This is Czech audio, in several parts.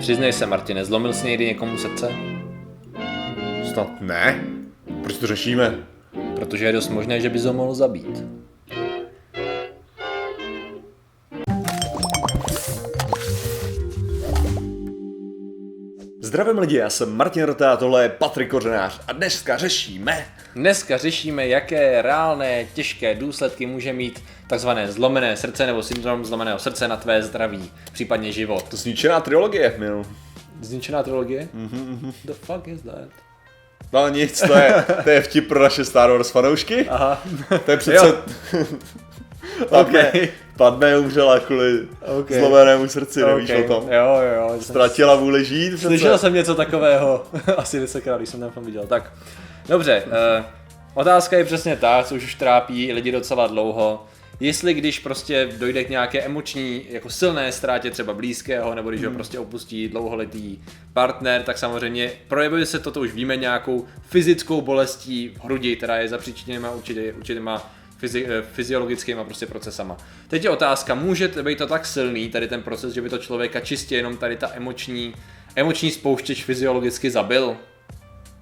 Přiznej se, Martine, zlomil jsi někdy někomu srdce? Snad ne. Proč to řešíme? Protože je dost možné, že bys ho mohl zabít. Zdravím lidi, já jsem Martin Rota a tohle je Patrik Kořenář a dneska řešíme Dneska řešíme, jaké reálné, těžké důsledky může mít takzvané zlomené srdce nebo syndrom zlomeného srdce na tvé zdraví, případně život. to zničená trilogie, mil. Zničená trilogie? Mm-hmm. The fuck is that? No nic, to je, to je vtip pro naše Star Wars fanoušky. Aha. To je přece... Padme, Ok. Padme umřela kvůli Ok. zlomenému srdci, nevíš Ok. o tom. Jo, jo, jo. Ztratila vůli žít přece. Slyšel jsem něco takového, asi desetkrát, když jsem ten film viděl. Tak, dobře, uh, otázka je přesně ta, co už trápí lidi docela dlouho. Jestli když prostě dojde k nějaké emoční, jako silné ztrátě třeba blízkého, nebo když ho prostě opustí dlouholetý partner, tak samozřejmě projevuje se to, to už víme, nějakou fyzickou bolestí v hrudi, která je zapříčiněna určitě, určitýma fyzi, eh, fyziologickýma prostě procesama. Teď je otázka, může být to tak silný, tady ten proces, že by to člověka čistě jenom tady ta emoční, emoční spouštěč fyziologicky zabil?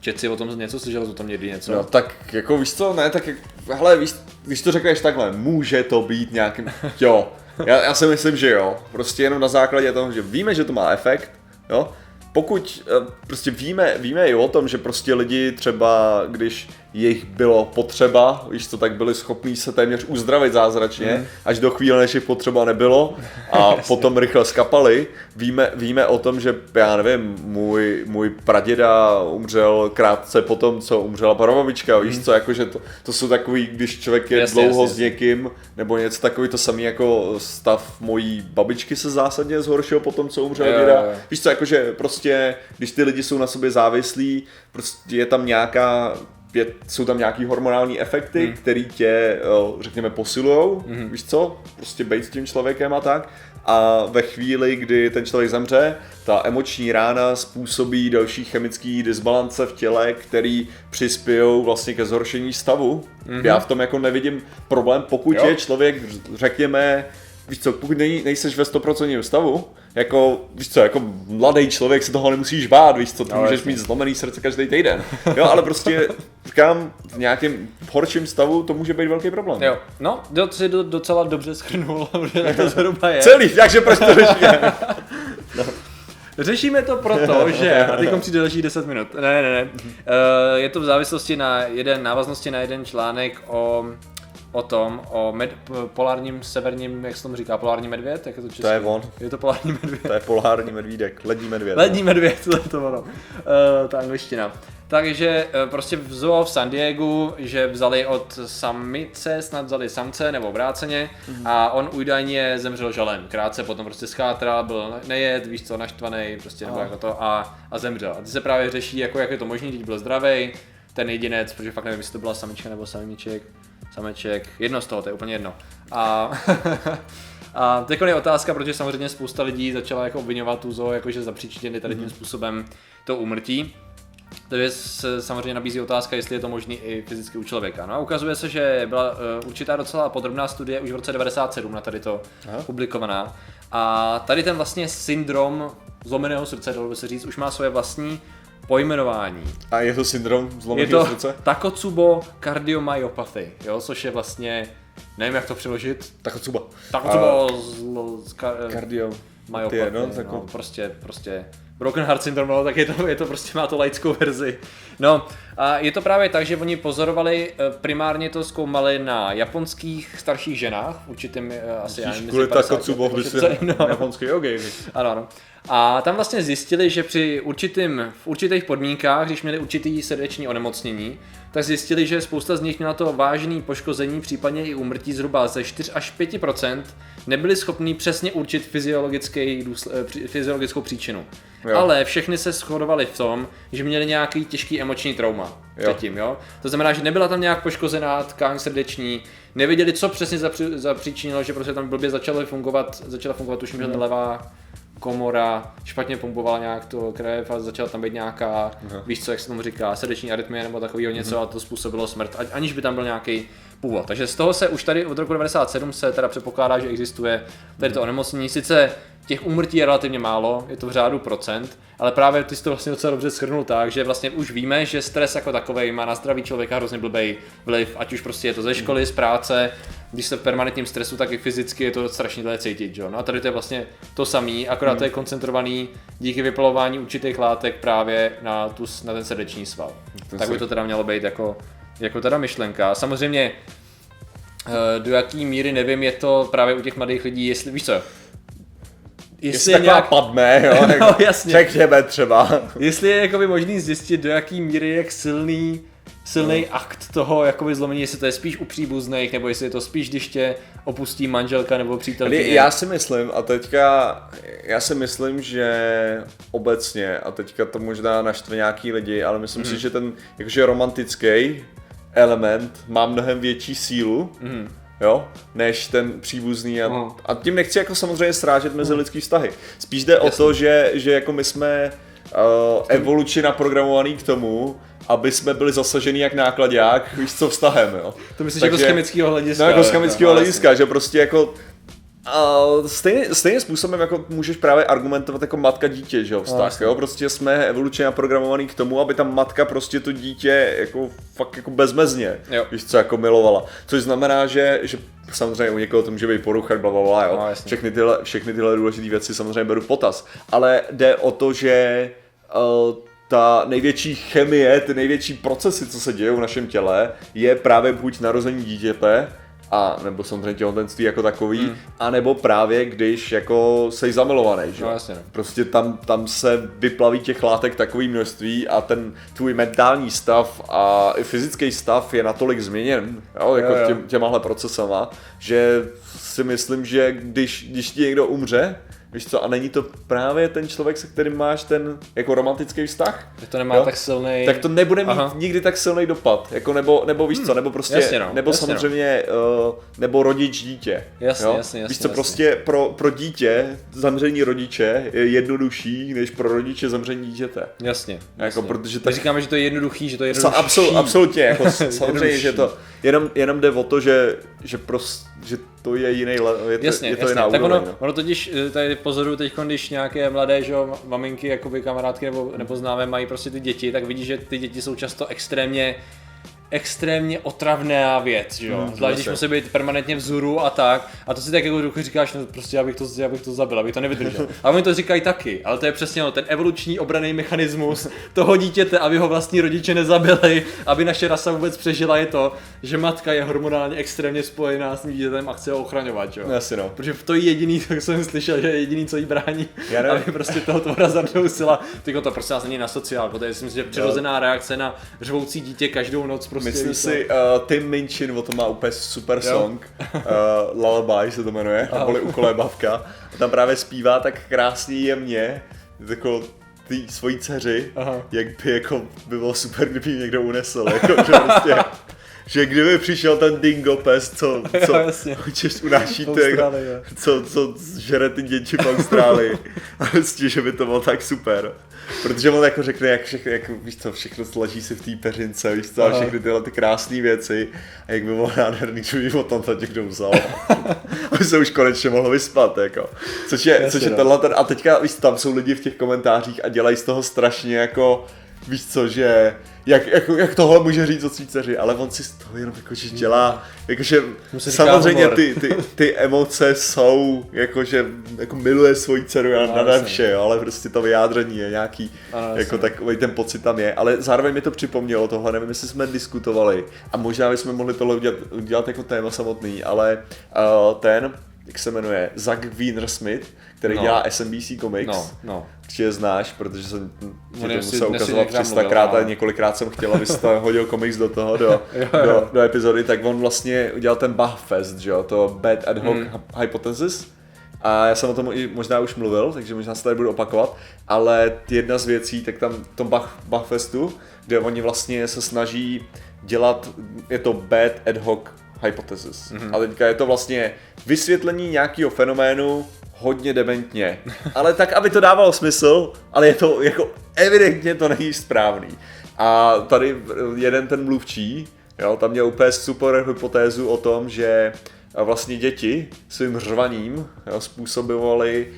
Čet si o tom něco, slyšel o tom někdy něco? No tak jako víš co, ne, tak hele, víš, když to řekneš takhle, může to být nějakým, jo, já, já si myslím, že jo, prostě jenom na základě toho, že víme, že to má efekt, jo, pokud eh, prostě víme, víme i o tom, že prostě lidi třeba, když jich bylo potřeba, víš co, tak byli schopní se téměř uzdravit zázračně, mm. až do chvíle, než jich potřeba nebylo a potom rychle skapali. Víme, víme o tom, že já nevím, můj, můj praděda umřel krátce potom, co umřela prababička, víš co, jakože to, to jsou takový, když člověk je Jasně, dlouho jasně, s někým, nebo něco takový, to samý jako stav mojí babičky se zásadně zhoršil potom, co umřel Jo, děda. Víš co, jakože prostě, když ty lidi jsou na sobě závislí, prostě je tam nějaká, je, jsou tam nějaký hormonální efekty, hmm. který tě, jo, řekněme, posilujou, hmm. víš co, prostě být s tím člověkem a tak. A ve chvíli, kdy ten člověk zemře, ta emoční rána způsobí další chemický disbalance v těle, který přispějou vlastně ke zhoršení stavu. Mm-hmm. Já v tom jako nevidím problém, pokud Jo. je člověk, řekněme, víš co, pokud nej, nejseš ve 100% stavu, jako, víš co, jako mladý člověk se toho nemusíš bát, víš co, ty No, můžeš jasně. mít zlomený srdce každý týden. Jo, ale prostě, říkám, v nějakém horším stavu to může být velký problém. Jo, no, to si do, docela dobře schrnul, že tak to zhruba je. Celý, takže proč to řešíme? Řešíme to proto, že, a teď přijde další 10 minut, ne, ne, ne, Eh, je to v závislosti na jeden, návaznosti na jeden článek o, o tom, o med, polárním severním, jak se tomu říká, polární medvěd, jak je to česky? To je on. Je to polární medvěd. To je polární medvídek, lední medvěd. Lední medvěd, to je to ono, uh, ta angličtina. Takže eh, prostě v zoo v San Diego, že vzali od samice, snad vzali samce nebo obráceně Mhm. a on údajně zemřel žalem. Krátce potom prostě schátral, byl nejed, víš co, naštvaný, prostě nebo Aha. jako to a, a zemřel. A teď se právě řeší, jako jak je to možné, když byl zdravý, ten jedinec, protože fakt nevím, jestli to byla samička nebo sameček, sameček, jedno z toho, to je úplně jedno. A, a teď je otázka, protože samozřejmě spousta lidí začala jako obvinovat tu zoo, jakože zapříčinili tady tím způsobem to úmrtí. Takže se samozřejmě nabízí otázka, jestli je to možný i fyzicky u člověka. No a ukazuje se, že byla uh, určitá docela podrobná studie už v roce 97 na tady to Aha. publikovaná. A tady ten vlastně syndrom zlomeného srdce, dalo by se říct, už má svoje vlastní pojmenování. A je to syndrom Je zlomeného to srdce? Takotsubo cardiomyopathy, jo, což je vlastně, nevím jak to přeložit, Tak třeba. Takotsubo zlo, ska, Kardio. myopathy, no, no, tako- prostě, prostě Broken Heart Syndrome, no, tak je to, je to prostě, má to laickou verzi. No, a je to právě tak, že oni pozorovali, eh, primárně to zkoumali na japonských starších ženách, určitým eh, asi, já nevím, Kvůli jestli 50, Takotsubo by 40, si no. japonský, ok. Ano, ano. A tam vlastně zjistili, že při určitým, v určitých podmínkách, když měli určitý srdeční onemocnění, tak zjistili, že spousta z nich měla to vážné poškození, případně i úmrtí zhruba ze 4 až 5% nebyli schopni přesně určit eh, fyziologickou příčinu. Jo. Ale všechny se shodovali v tom, že měli nějaký těžký emoční trauma Jo. předtím, jo. To znamená, že nebyla tam nějak poškozená tkáň srdeční, nevěděli, co přesně zapři- zapříčinilo, že prostě tam blbě začaly fungovat, začala fungovat tuším, že levá komora, špatně pumpovala nějak to krev a začala tam být nějaká, víš co, jak se tomu říká, srdeční arytmie nebo takového něco a to způsobilo smrt, aniž by tam byl nějaký původ. Takže z toho se už tady od roku 97 se teda předpokládá, že existuje tady to onemocnění. Sice těch úmrtí je relativně málo, je to v řádu procent, ale právě ty jsi to vlastně docela dobře shrnul tak, že vlastně už víme, že stres jako takový má na zdraví člověka hrozně blbý vliv, ať už prostě je to ze školy, z práce, když jste v permanentním stresu, tak i fyzicky je to strašně dlouho cítit, jo? No a tady to je vlastně to samý, akorát to je koncentrovaný díky vypalování určitých látek právě na, tu, na ten srdeční sval. To tak by to teda mělo být jako, jako teda myšlenka. Samozřejmě eh, do jaký míry nevím, je to právě u těch mladých lidí, jestli víš co, Jestli taková nějak... padne, jo, No, jako jasně. řekněme třeba. Jestli je jakoby možný zjistit, do jaký míry je jak silný silný no. akt toho jakoby zlomení, jestli to je spíš u příbuzných, nebo jestli je to spíš, když tě opustí manželka nebo přítelkyně. Já si myslím, a teďka, já si myslím, že obecně, a teďka to možná naštve nějaký lidi, ale myslím mm. si, že ten jakože romantický element má mnohem větší sílu, mm. jo, než ten příbuzný a, a tím nechci jako samozřejmě srážet mezi lidský vztahy. Spíš jde o to, že, že jako my jsme uh, evolučně naprogramovaný k tomu, aby jsme byli zasažený jak nákladák, víš co, vztahem, jo. To myslíš jako z chemického hlediska. No jako z chemického no, hlediska, že prostě jako a stejně, stejným způsobem jako můžeš právě argumentovat jako matka dítě, že jo, vztah, jasně. jo, prostě jsme evolučně naprogramovaný k tomu, aby ta matka prostě to dítě jako fakt jako bezmezně, Jo. víš co, jako milovala, což znamená, že, že samozřejmě u někoho to může být porucha, bla, bla, bla, jo, No, všechny tyhle, všechny tyhle důležité věci samozřejmě beru potaz, ale jde o to, že uh, ta největší chemie, ty největší procesy, co se dějí v našem těle, je právě buď narození dítěte, a nebo samozřejmě těhotenství jako takový, hmm. a nebo právě když jako jsi zamilovaný, že? No, jasně, no. Prostě tam, tam se vyplaví těch látek takový množství a ten tvůj mentální stav a i fyzický stav je natolik změněn, jo, jako Jo, jo. Těm, těmahle procesama, že si myslím, že když, když ti někdo umře, víš co, a není to právě ten člověk, se kterým máš ten jako romantický vztah, Že to nemá Jo? tak silný. tak to nebude mít Aha. Nikdy tak silný dopad, jako nebo, nebo víš co, nebo prostě, jasně no, nebo jasně no. samozřejmě, uh, nebo rodič dítě. Jasně, jo? jasně, jasně, Víš co, jasně. prostě pro, pro dítě zemření rodiče je jednodušší, než pro rodiče zemření dítěte. Jasně. Jako, jasně. protože My tak, říkáme, že to je jednoduchý, že to je jednodušší. absol, absolutně, jako samozřejmě, že to jenom, jenom jde o to, že, že, pros, že to je jiný, je to, Jasně, je to jasně. jiná tak úroveň, ono, no. ono totiž eh, tady pozoruju teď, když nějaké mladé že, jo, maminky, jakoby kamarádky nebo, nebo známé mají prostě ty děti, tak vidíš, že ty děti jsou často extrémně extrémně otravná věc, že jo. Hmm, Zvlášť, když musí být permanentně vzhůru a tak. A to si tak jako duchu říkáš, no prostě já bych to, já bych to zabil, abych to nevydržel. A oni to říkají taky, ale to je přesně no, ten evoluční obraný mechanismus toho dítěte, aby ho vlastní rodiče nezabili, aby naše rasa vůbec přežila, je to, že matka je hormonálně extrémně spojená s tím dítětem a chce ho ochraňovat, jo. Jasně no. Protože to je jediný, co jsem slyšel, že je jediný, co jí brání, Já nevím. aby prostě toho tvora zadrousila. Tyko to prostě nás není na sociálku, to je myslím, že přirozená reakce na řvoucí dítě každou noc prostě. Myslím víš co. si, uh, Tim Minchin o tom má úplně super Jo. song, uh, Lullaby se to jmenuje, neboli ukolébavka. A tam právě zpívá tak krásně jemně, jako ty svojí dceři, Aha. jak by jako by bylo super, kdyby ji někdo unesl, jako, že prostě, že kdyby přišel ten dingo pes, co, co Jo, jasně. hočeš unáší ty, Austrálii, jo. co, co žere ty děti v Austrálii. A prostě, že by to bylo tak super. Protože on jako řekne, jak všechno, jak, víš co, všechno leží si v té peřince, víš co, a všechny tyhle ty krásné věci. A jak by bylo nádherný, že by ho tam teď někdo vzal. Aby se už konečně mohl vyspat, jako. Což je, Jasně, což je no. tenhle ten, a teďka, víš, tam jsou lidi v těch komentářích a dělají z toho strašně jako, víš co, že jak, jak, jak tohle může říct o svý dceři, ale on si z toho jenom jakože dělá, jakože samozřejmě ty, ty, ty emoce jsou, jakože jako miluje svoji dceru No, a nade jasně. vše, jo, ale prostě to vyjádření je nějaký, Ano, jako takový ten pocit tam je, ale zároveň mi to připomnělo tohle, nevím, jestli jsme diskutovali a možná bychom mohli tohle udělat, udělat jako téma samotný, ale uh, ten, jak se jmenuje, Zach Wiener Smith, který No. dělá SMBC Comics, No, no. určitě znáš, protože jsem ti to musel ukazovat některá 300 mluvil, krát a několikrát jsem chtěl, abys tam hodil komiks do toho, do, Jo, do, jo. do, epizody, tak on vlastně udělal ten Bachfest, že jo, to Bad Ad Hoc Hmm. Hypothesis. A já jsem o tom i možná už mluvil, takže možná se tady budu opakovat, ale jedna z věcí, tak tam v tom Bach, Bachfestu, kde oni vlastně se snaží dělat, je to Bad Ad Hoc Hypothesis. Mhm. A teďka je to vlastně vysvětlení nějakého fenoménu hodně dementně. Ale tak, aby to dávalo smysl, ale je to jako evidentně to není správný. A tady jeden ten mluvčí, Jo, tam měl úplně super hypotézu o tom, že a vlastně děti svým řvaním jo, způsobovaly,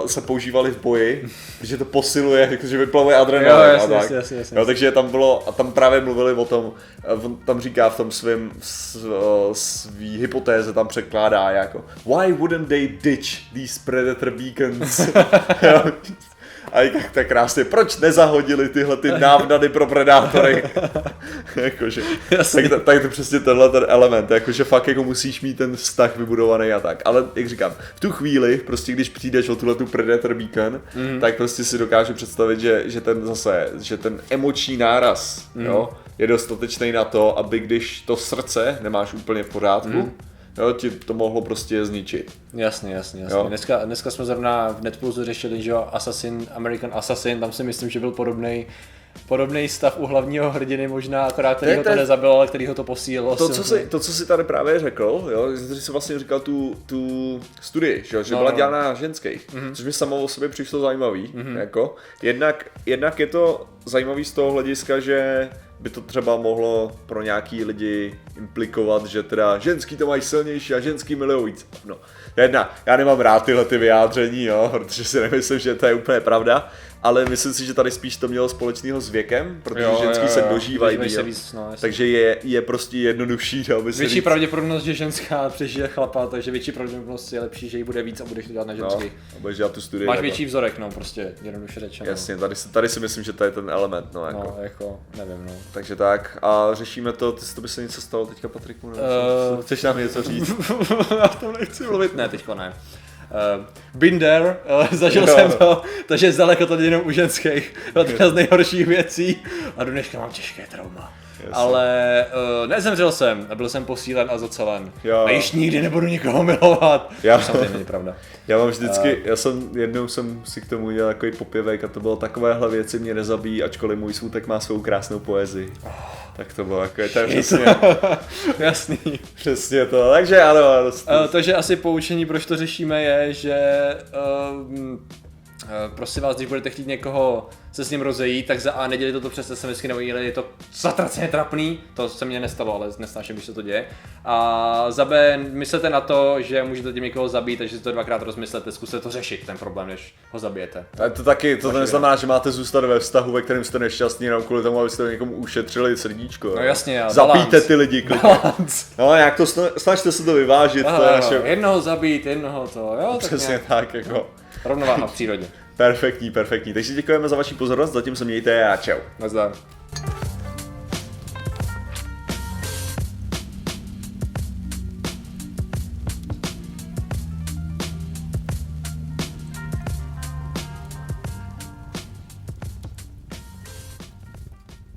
uh, se používali v boji, že to posiluje, jako, že vyplavuje adrenalin Jo, a jasně, tak. jasně, jasně, jasně. Jo, takže tam bylo, a tam právě mluvili o tom, eh, on tam říká v tom svém s- eh, svý hypotéze, tam překládá jako Why wouldn't they ditch these predator beacons? A jak tak krásně, proč nezahodili tyhle ty návnady pro predátory? jakože, Jasně. tak, to- tak to přesně tenhle ten element, jakože fakt jako musíš mít ten vztah vybudovaný a tak. Ale jak říkám, v tu chvíli, prostě když přijdeš o tuhle tu Predator Beacon, mm. tak prostě si dokážu představit, že, že ten zase, že ten emoční náraz, mm. jo, je dostatečný na to, aby když to srdce nemáš úplně v pořádku, mm. Jo, ti to mohlo prostě zničit. Jasně, jasně, jasně. Jo. Dneska, dneska jsme zrovna v Netflixu řešili, že jo, Assassin, American Assassin, tam si myslím, že byl podobný podobný stav u hlavního hrdiny možná, akorát který ho to nezabilo, ale který ho to posílilo. To, co si, to, co si tady právě řekl, jo, že jsi vlastně říkal tu, tu studii, že, jo, že No, byla no. dělána na ženských, mm-hmm. což mi samo o sobě přišlo zajímavý. Mm-hmm. Jako. Jednak, jednak je to zajímavý z toho hlediska, že by to třeba mohlo pro nějaký lidi implikovat, že teda ženský to mají silnější a ženský milují víc. No, jedna, já nemám rád tyhle ty vyjádření, jo, protože si nemyslím, že to je úplně pravda, ale myslím si, že tady spíš to mělo společného s věkem, protože Jo, ženský jo, se jo. dožívají Dožívají se víc, no, takže je, je prostě jednodušší, se Větší říct. pravděpodobnost, že ženská přežije chlapa, takže větší pravděpodobnost je lepší, že jí bude víc a budeš to dělat na No, ženský. a budeš dělat tu studii. Máš takhle. větší vzorek, no, prostě, jednoduše řečeno. Jasně, tady, tady si myslím, že to je ten element, no, jako. No, jako, nevím, no. Takže tak, a řešíme to, ty to by se něco stalo teďka, Patriku? nebo co? Eh, Chceš nám něco říct? Já v tom nechci mluvit. Ne, teďko ne. Uh, been there, uh, zažil Jo. jsem to, takže zdaleko to jenom u ženských, to jedna z nejhorších věcí a do dneška mám těžké trauma. Jasně. Ale uh, nezemřel jsem, a byl jsem posílen a zacelen. Jo. A již nikdy nebudu nikoho milovat. Já- To samozřejmě není pravda. Já mám vždycky, já jsem, jednou jsem si k tomu udělal takový popěvek a to bylo takovéhle věci mě nezabíjí, ačkoliv můj smutek má svou krásnou poezii. Tak to bylo jako, to je přesně, Jasný. přesně to, takže ano, ano, Uh, takže asi poučení, proč to řešíme, je, že uh, uh, prosím vás, když budete chtít někoho se s ním rozejít, tak za A nedělejte to přes SMSky nebo e je to zatraceně trapný, to se mně nestalo, ale nesnáším, když se to děje. A za B myslete na to, že můžete tím někoho zabít, takže si to dvakrát rozmyslete, zkuste to řešit, ten problém, než ho zabijete. A to taky, to neznamená, že máte zůstat ve vztahu, ve kterém jste nešťastní, jenom kvůli tomu, abyste někomu ušetřili srdíčko. jo. jasně, a Zabijte ty lidi klidně. No, jak to, sna- snažte se to vyvážit, to je naše... Jednoho zabít, jednoho to, jo, tak Přesně nějak. tak, jako. Rovnováha v přírodě. Perfektní, perfektní. Takže děkujeme za vaši pozornost, zatím se mějte a čau. Nazdar.